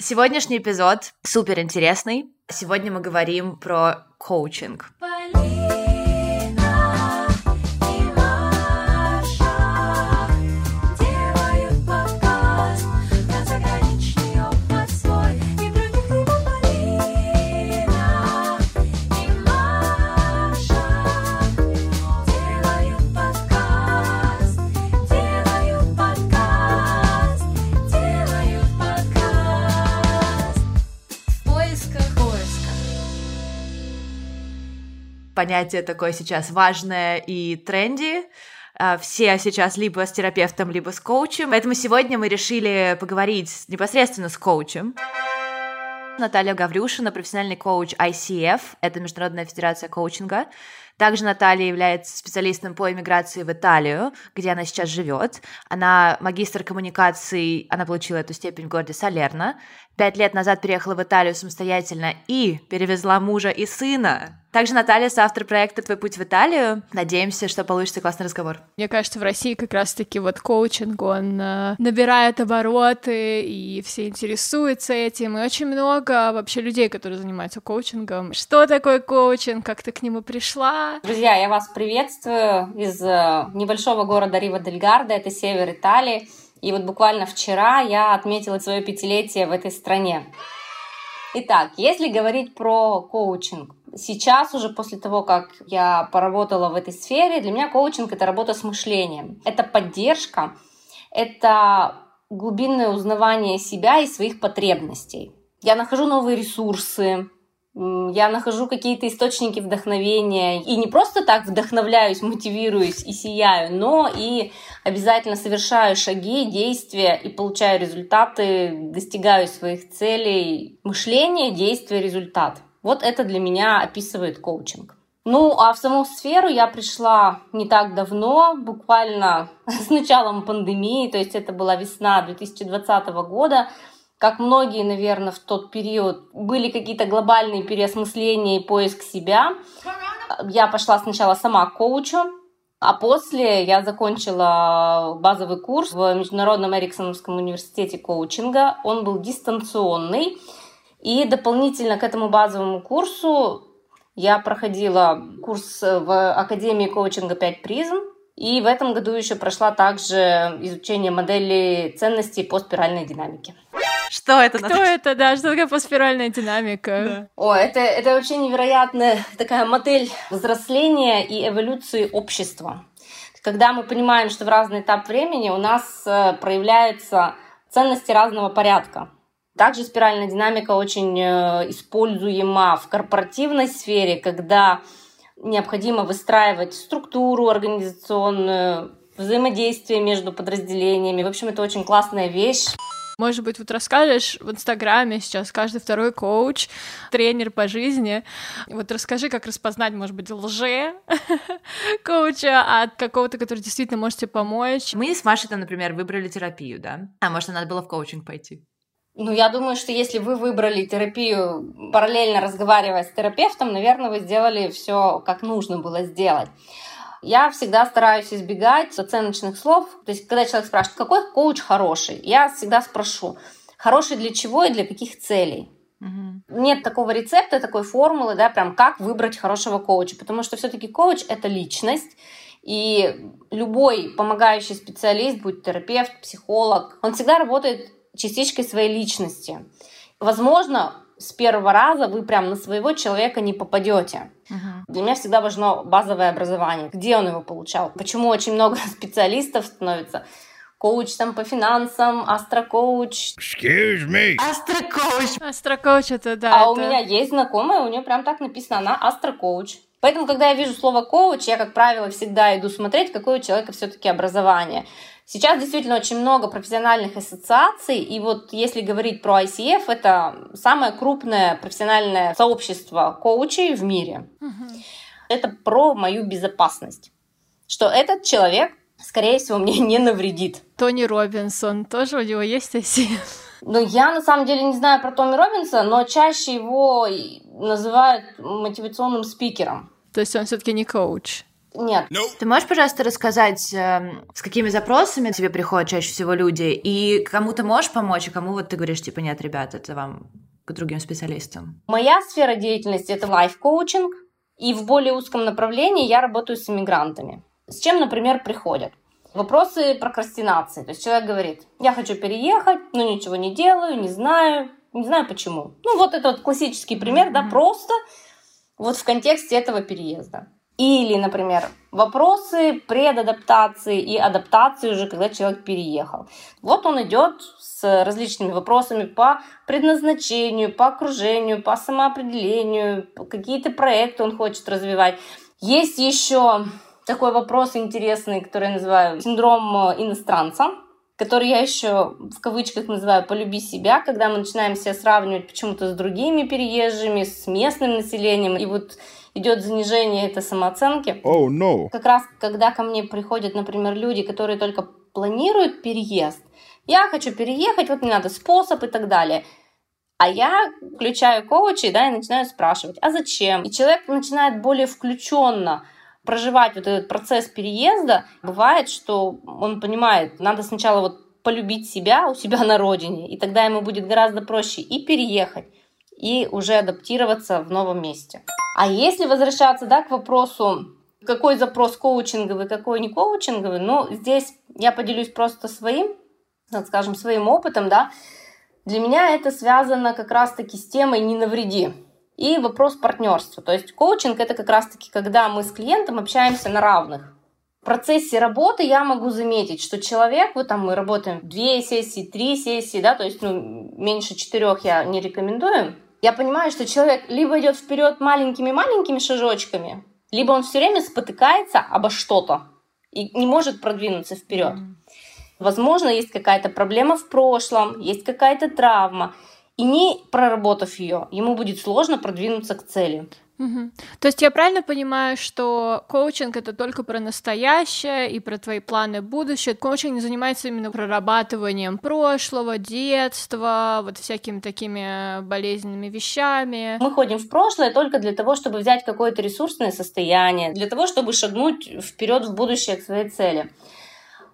Сегодняшний эпизод супер интересный. Сегодня мы говорим про коучинг. Понятие такое сейчас важное и тренди. А, все сейчас либо с терапевтом, либо с коучем. Поэтому сегодня мы решили поговорить непосредственно с коучем. Наталья Гаврюшина, профессиональный коуч ICF, это Международная федерация коучинга. Также Наталья является специалистом по иммиграции в Италию, где она сейчас живет. Она магистр коммуникаций, она получила эту степень в городе Салерно. Пять лет назад переехала в Италию самостоятельно и перевезла мужа и сына. Также Наталья, соавтор проекта «Твой путь в Италию». Надеемся, что получится классный разговор. Мне кажется, в России как раз-таки вот коучинг, он э, набирает обороты, и все интересуются этим, и очень много вообще людей, которые занимаются коучингом. Что такое коучинг, как ты к нему пришла? Друзья, я вас приветствую из э, небольшого города Рива-дель-Гарда, это север Италии. И вот буквально вчера я отметила свое пятилетие в этой стране. Итак, если говорить про коучинг, сейчас уже после того, как я поработала в этой сфере, для меня коучинг — это работа с мышлением. Это поддержка, это глубинное узнавание себя и своих потребностей. Я нахожу новые ресурсы, я нахожу какие-то источники вдохновения. И не просто так вдохновляюсь, мотивируюсь и сияю, но и обязательно совершаю шаги, действия и получаю результаты, достигаю своих целей. Мышление, действие, результат. Вот это для меня описывает коучинг. Ну, а в саму сферу я пришла не так давно, буквально с началом пандемии, то есть это была весна 2020 года как многие, наверное, в тот период были какие-то глобальные переосмысления и поиск себя. Я пошла сначала сама к коучу, а после я закончила базовый курс в Международном Эриксоновском университете коучинга. Он был дистанционный. И дополнительно к этому базовому курсу я проходила курс в Академии коучинга 5 призм. И в этом году еще прошла также изучение модели ценностей по спиральной динамике. Что это? Кто это, да? Что такое поспиральная динамика? О, это, это вообще невероятная такая модель взросления и эволюции общества. Когда мы понимаем, что в разный этап времени у нас э, проявляются ценности разного порядка. Также спиральная динамика очень э, используема в корпоративной сфере, когда необходимо выстраивать структуру организационную, взаимодействие между подразделениями. В общем, это очень классная вещь. Может быть, вот расскажешь в Инстаграме сейчас каждый второй коуч, тренер по жизни. Вот расскажи, как распознать, может быть, лже коуча от какого-то, который действительно может тебе помочь. Мы с Машей, там, например, выбрали терапию, да? А может, надо было в коучинг пойти? Ну, я думаю, что если вы выбрали терапию, параллельно разговаривая с терапевтом, наверное, вы сделали все, как нужно было сделать. Я всегда стараюсь избегать оценочных слов. То есть, когда человек спрашивает, какой коуч хороший, я всегда спрошу, хороший для чего и для каких целей. Угу. Нет такого рецепта, такой формулы, да, прям как выбрать хорошего коуча, потому что все-таки коуч это личность, и любой помогающий специалист, будь терапевт, психолог, он всегда работает частичкой своей личности. Возможно, с первого раза вы прям на своего человека не попадете. Uh-huh. Для меня всегда важно базовое образование. Где он его получал? Почему очень много специалистов становится? Коуч там по финансам, астрокоуч. Excuse me. Астрокоуч. Астрокоуч это да. А это... у меня есть знакомая, у нее прям так написано, она астрокоуч. Поэтому, когда я вижу слово коуч, я, как правило, всегда иду смотреть, какое у человека все-таки образование. Сейчас действительно очень много профессиональных ассоциаций, и вот если говорить про ICF, это самое крупное профессиональное сообщество коучей в мире. Угу. Это про мою безопасность, что этот человек, скорее всего, мне не навредит. Тони Робинсон, тоже у него есть ICF? Ну, я на самом деле не знаю про Тони Робинса, но чаще его называют мотивационным спикером. То есть он все-таки не коуч? Нет. Ты можешь, пожалуйста, рассказать, э, с какими запросами тебе приходят чаще всего люди, и кому ты можешь помочь, а кому вот ты говоришь, типа, нет, ребят, это вам к другим специалистам? Моя сфера деятельности – это лайф-коучинг, и в более узком направлении я работаю с иммигрантами. С чем, например, приходят? Вопросы прокрастинации. То есть человек говорит, я хочу переехать, но ничего не делаю, не знаю, не знаю почему. Ну вот это вот классический пример, mm-hmm. да, просто вот в контексте этого переезда. Или, например, вопросы предадаптации и адаптации уже, когда человек переехал. Вот он идет с различными вопросами по предназначению, по окружению, по самоопределению, какие-то проекты он хочет развивать. Есть еще такой вопрос интересный, который я называю синдром иностранца который я еще в кавычках называю «полюби себя», когда мы начинаем себя сравнивать почему-то с другими переезжими, с местным населением, и вот идет занижение этой самооценки. Oh, no. Как раз, когда ко мне приходят, например, люди, которые только планируют переезд, я хочу переехать, вот мне надо способ и так далее. А я включаю коучи, да, и начинаю спрашивать, а зачем? И человек начинает более включенно проживать вот этот процесс переезда, бывает, что он понимает, надо сначала вот полюбить себя у себя на родине, и тогда ему будет гораздо проще и переехать, и уже адаптироваться в новом месте. А если возвращаться да, к вопросу, какой запрос коучинговый, какой не коучинговый, ну, здесь я поделюсь просто своим, так скажем, своим опытом, да, для меня это связано как раз-таки с темой «не навреди». И вопрос партнерства. То есть коучинг это как раз-таки, когда мы с клиентом общаемся на равных. В процессе работы я могу заметить, что человек, вот там мы работаем две сессии, три сессии, да, то есть ну, меньше четырех я не рекомендую. Я понимаю, что человек либо идет вперед маленькими-маленькими шажочками, либо он все время спотыкается обо что-то и не может продвинуться вперед. Возможно, есть какая-то проблема в прошлом, есть какая-то травма. И не проработав ее, ему будет сложно продвинуться к цели. Угу. То есть я правильно понимаю, что коучинг это только про настоящее и про твои планы будущее. Коучинг не занимается именно прорабатыванием прошлого, детства, вот всякими такими болезненными вещами. Мы ходим в прошлое только для того, чтобы взять какое-то ресурсное состояние, для того, чтобы шагнуть вперед в будущее к своей цели.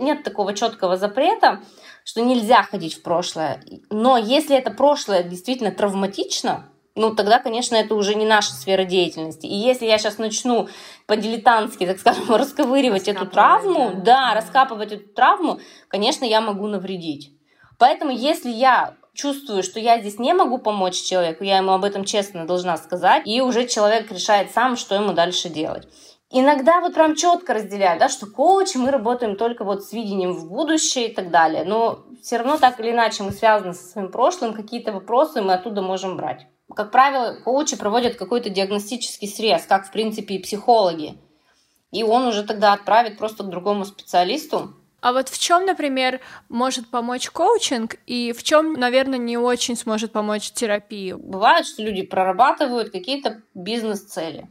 Нет такого четкого запрета что нельзя ходить в прошлое. Но если это прошлое действительно травматично, ну тогда, конечно, это уже не наша сфера деятельности. И если я сейчас начну по-дилетантски, так скажем, расковыривать эту травму, да. да, раскапывать эту травму, конечно, я могу навредить. Поэтому, если я чувствую, что я здесь не могу помочь человеку, я ему об этом честно должна сказать, и уже человек решает сам, что ему дальше делать. Иногда вот прям четко разделяю, да, что коучи мы работаем только вот с видением в будущее и так далее. Но все равно так или иначе мы связаны со своим прошлым, какие-то вопросы мы оттуда можем брать. Как правило, коучи проводят какой-то диагностический срез, как в принципе и психологи. И он уже тогда отправит просто к другому специалисту, а вот в чем, например, может помочь коучинг и в чем, наверное, не очень сможет помочь терапия? Бывает, что люди прорабатывают какие-то бизнес-цели.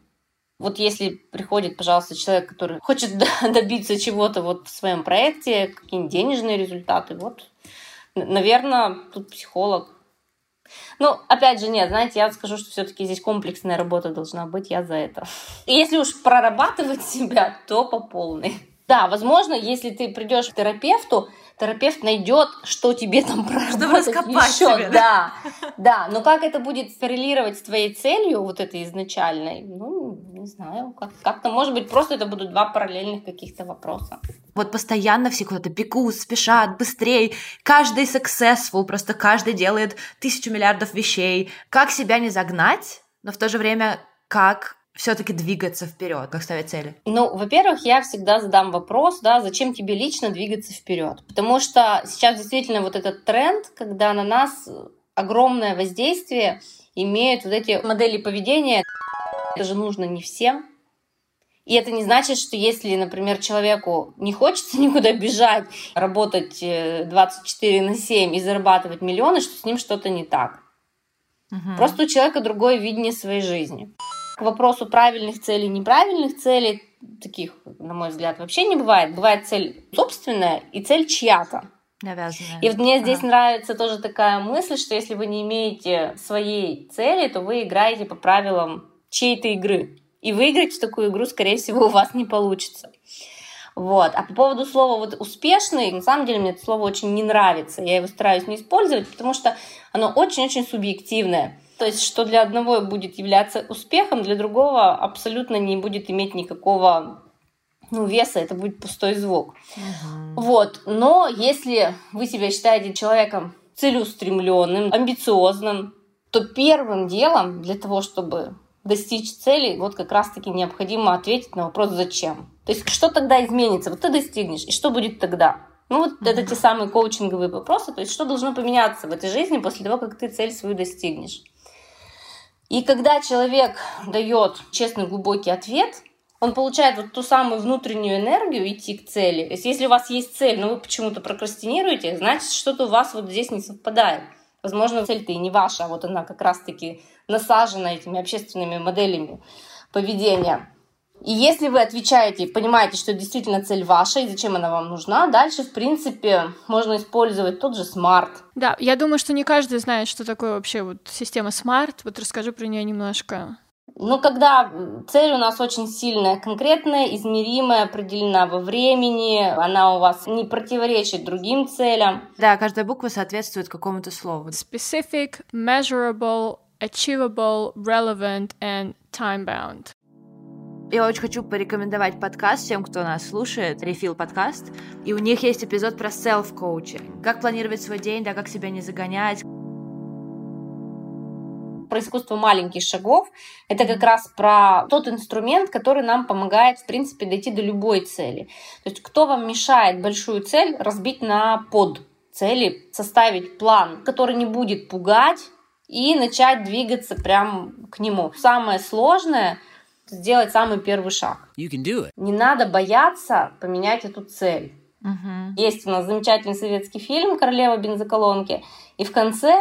Вот если приходит, пожалуйста, человек, который хочет добиться чего-то вот в своем проекте, какие-нибудь денежные результаты, вот, наверное, тут психолог. Ну, опять же, нет, знаете, я скажу, что все-таки здесь комплексная работа должна быть, я за это. Если уж прорабатывать себя, то по полной. Да, возможно, если ты придешь к терапевту, терапевт найдет, что тебе там проработать Чтобы еще. Себе, да? да, да. Но как это будет коррелировать с твоей целью, вот этой изначальной, ну, не знаю, как- как-то, может быть, просто это будут два параллельных каких-то вопроса. Вот постоянно все куда-то бегут, спешат, быстрее. Каждый successful, просто каждый делает тысячу миллиардов вещей. Как себя не загнать, но в то же время как все-таки двигаться вперед, как ставить цели? Ну, во-первых, я всегда задам вопрос, да, зачем тебе лично двигаться вперед? Потому что сейчас действительно вот этот тренд, когда на нас огромное воздействие имеют вот эти модели поведения. Это же нужно не всем. И это не значит, что если, например, человеку не хочется никуда бежать, работать 24 э, на 7 и зарабатывать миллионы, что с ним что-то не так. Угу. Просто у человека другое видение своей жизни к вопросу правильных целей, неправильных целей, таких, на мой взгляд, вообще не бывает. Бывает цель собственная и цель чья-то. Навязанная. И вот мне здесь ага. нравится тоже такая мысль, что если вы не имеете своей цели, то вы играете по правилам чьей-то игры. И выиграть в такую игру, скорее всего, у вас не получится. Вот. А по поводу слова вот успешный, на самом деле мне это слово очень не нравится. Я его стараюсь не использовать, потому что оно очень-очень субъективное. То есть, что для одного будет являться успехом, для другого абсолютно не будет иметь никакого ну, веса, это будет пустой звук. Угу. Вот. Но если вы себя считаете человеком целеустремленным, амбициозным, то первым делом для того, чтобы достичь цели, вот как раз-таки необходимо ответить на вопрос «зачем?». То есть что тогда изменится? Вот ты достигнешь, и что будет тогда? Ну вот mm-hmm. это те самые коучинговые вопросы, то есть что должно поменяться в этой жизни после того, как ты цель свою достигнешь. И когда человек дает честный глубокий ответ, он получает вот ту самую внутреннюю энергию идти к цели. То есть если у вас есть цель, но вы почему-то прокрастинируете, значит что-то у вас вот здесь не совпадает. Возможно, цель-то и не ваша, а вот она как раз-таки насажена этими общественными моделями поведения. И если вы отвечаете, понимаете, что действительно цель ваша и зачем она вам нужна, дальше, в принципе, можно использовать тот же SMART. Да, я думаю, что не каждый знает, что такое вообще вот система SMART. Вот расскажи про нее немножко. Ну, когда цель у нас очень сильная, конкретная, измеримая, определена во времени, она у вас не противоречит другим целям. Да, каждая буква соответствует какому-то слову. Specific, measurable, achievable, relevant and time-bound. Я очень хочу порекомендовать подкаст всем, кто нас слушает, Refill подкаст. И у них есть эпизод про self-коучинг. Как планировать свой день, да, как себя не загонять. Про искусство маленьких шагов. Это как раз про тот инструмент, который нам помогает, в принципе, дойти до любой цели. То есть кто вам мешает большую цель разбить на под цели, составить план, который не будет пугать, и начать двигаться прям к нему. Самое сложное — сделать самый первый шаг. You can do it. Не надо бояться поменять эту цель. Uh-huh. Есть у нас замечательный советский фильм «Королева бензоколонки», и в конце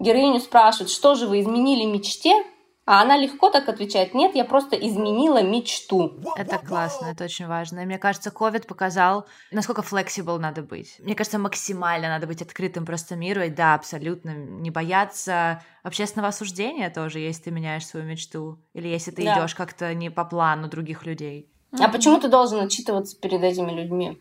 героиню спрашивают, что же вы изменили мечте, а она легко так отвечает, нет, я просто изменила мечту. Это классно, это очень важно. И мне кажется, COVID показал, насколько flexible надо быть. Мне кажется, максимально надо быть открытым просто миру, и да, абсолютно не бояться общественного осуждения тоже, если ты меняешь свою мечту, или если ты да. идешь как-то не по плану других людей. А почему ты должен отчитываться перед этими людьми?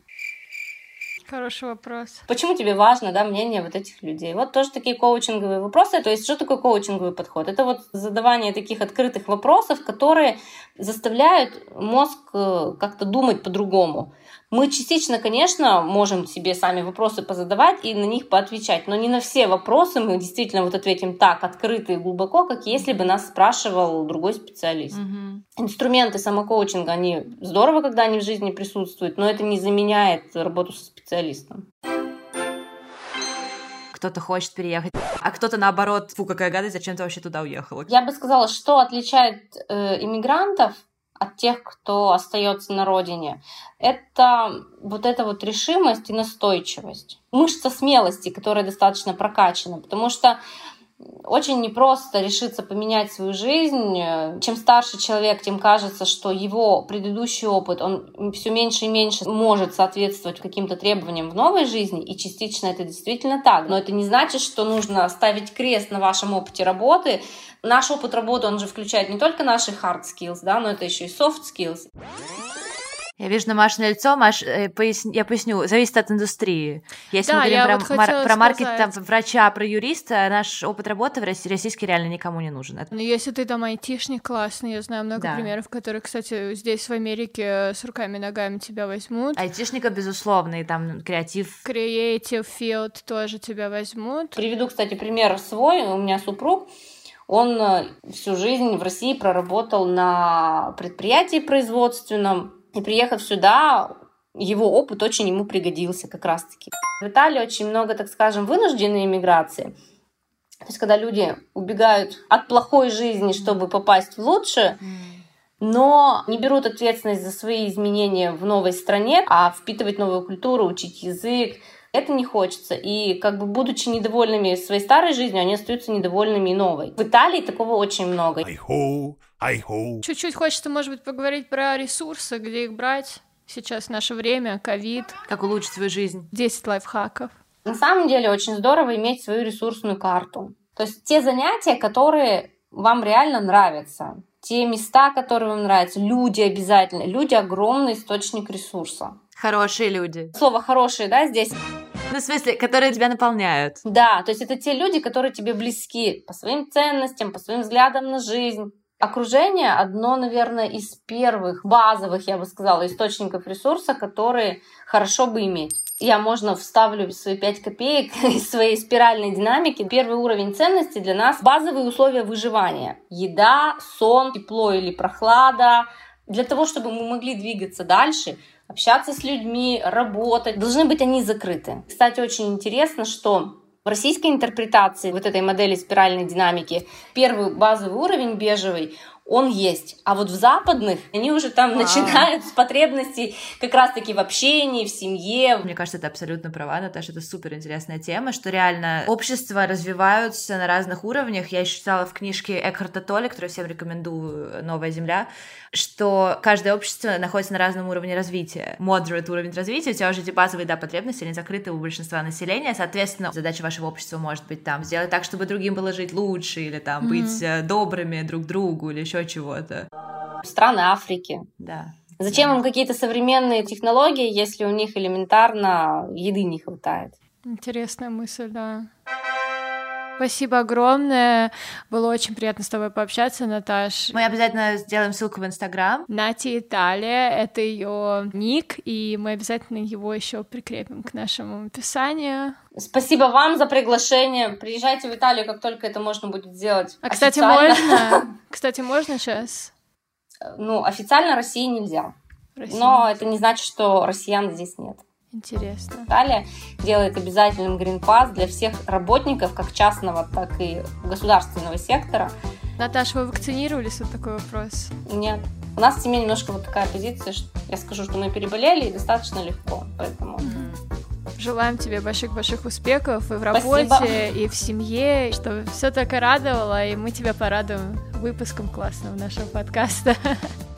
Хороший вопрос. Почему тебе важно, да, мнение вот этих людей? Вот тоже такие коучинговые вопросы. То есть, что такое коучинговый подход? Это вот задавание таких открытых вопросов, которые заставляют мозг э, как-то думать по-другому. Мы частично, конечно, можем себе сами вопросы позадавать и на них поотвечать, но не на все вопросы мы действительно вот ответим так открыто и глубоко, как если бы нас спрашивал другой специалист. Угу. Инструменты самокоучинга, они здорово, когда они в жизни присутствуют, но это не заменяет работу со специалистом кто-то хочет переехать, а кто-то наоборот, фу, какая гадость, зачем ты вообще туда уехала? Я бы сказала, что отличает э, иммигрантов от тех, кто остается на родине, это вот эта вот решимость и настойчивость. Мышца смелости, которая достаточно прокачана, потому что очень непросто решиться поменять свою жизнь. Чем старше человек, тем кажется, что его предыдущий опыт, он все меньше и меньше может соответствовать каким-то требованиям в новой жизни, и частично это действительно так. Но это не значит, что нужно ставить крест на вашем опыте работы. Наш опыт работы, он же включает не только наши hard skills, да, но это еще и soft skills. Я вижу на Машино лицо, Маш, э, поясни, я поясню, зависит от индустрии. Если да, мы говорим про, вот мар- про маркет там, врача, про юриста, наш опыт работы в России, российский реально никому не нужен. Ну, если ты там айтишник классный, я знаю много да. примеров, которые, кстати, здесь в Америке с руками и ногами тебя возьмут. Айтишника, безусловно, и там креатив. Creative field тоже тебя возьмут. Приведу, кстати, пример свой. У меня супруг, он э, всю жизнь в России проработал на предприятии производственном, и приехав сюда, его опыт очень ему пригодился как раз-таки. В Италии очень много, так скажем, вынужденной иммиграции. То есть, когда люди убегают от плохой жизни, чтобы попасть в лучшее, но не берут ответственность за свои изменения в новой стране, а впитывать новую культуру, учить язык, это не хочется. И как бы будучи недовольными своей старой жизнью, они остаются недовольными и новой. В Италии такого очень много. Чуть-чуть хочется, может быть, поговорить про ресурсы, где их брать. Сейчас наше время, ковид. Как улучшить свою жизнь. 10 лайфхаков. На самом деле очень здорово иметь свою ресурсную карту. То есть те занятия, которые вам реально нравятся. те места, которые вам нравятся, люди обязательно. Люди огромный источник ресурса. Хорошие люди. Слово хорошие, да, здесь? Ну, в смысле, которые тебя наполняют. Да, то есть это те люди, которые тебе близки по своим ценностям, по своим взглядам на жизнь. Окружение одно, наверное, из первых базовых, я бы сказала, источников ресурса, которые хорошо бы иметь. Я, можно, вставлю свои 5 копеек из своей спиральной динамики. Первый уровень ценности для нас — базовые условия выживания. Еда, сон, тепло или прохлада. Для того, чтобы мы могли двигаться дальше, общаться с людьми, работать, должны быть они закрыты. Кстати, очень интересно, что в российской интерпретации вот этой модели спиральной динамики первый базовый уровень бежевый, он есть. А вот в западных они уже там Вау. начинают с потребностей как раз-таки в общении, в семье. Мне кажется, это абсолютно права, Наташа, это супер интересная тема, что реально общества развиваются на разных уровнях. Я еще читала в книжке Экхарта Толли, которую всем рекомендую, «Новая земля», что каждое общество находится на разном уровне развития. Moderate уровень развития, у тебя уже эти базовые да, потребности, они закрыты у большинства населения, соответственно, задача вашего общества может быть там сделать так, чтобы другим было жить лучше, или там mm-hmm. быть э, добрыми друг другу, или еще чего-то. Страны Африки. Да. Зачем им какие-то современные технологии, если у них элементарно еды не хватает? Интересная мысль, да. Спасибо огромное. Было очень приятно с тобой пообщаться, Наташ. Мы обязательно сделаем ссылку в Инстаграм. Нати Италия — это ее ник, и мы обязательно его еще прикрепим к нашему описанию. Спасибо вам за приглашение. Приезжайте в Италию, как только это можно будет сделать. А, кстати, можно? Кстати, можно сейчас? Ну, официально России нельзя. Россия. Но это не значит, что россиян здесь нет. Интересно. Далее делает обязательным Pass для всех работников, как частного, так и государственного сектора. Наташа, вы вакцинировались? Вот такой вопрос. Нет. У нас в семье немножко вот такая позиция, что я скажу, что мы переболели и достаточно легко, поэтому... Желаем тебе больших-больших успехов и в работе, Спасибо. и в семье, чтобы все так и радовало, и мы тебя порадуем выпуском классного нашего подкаста.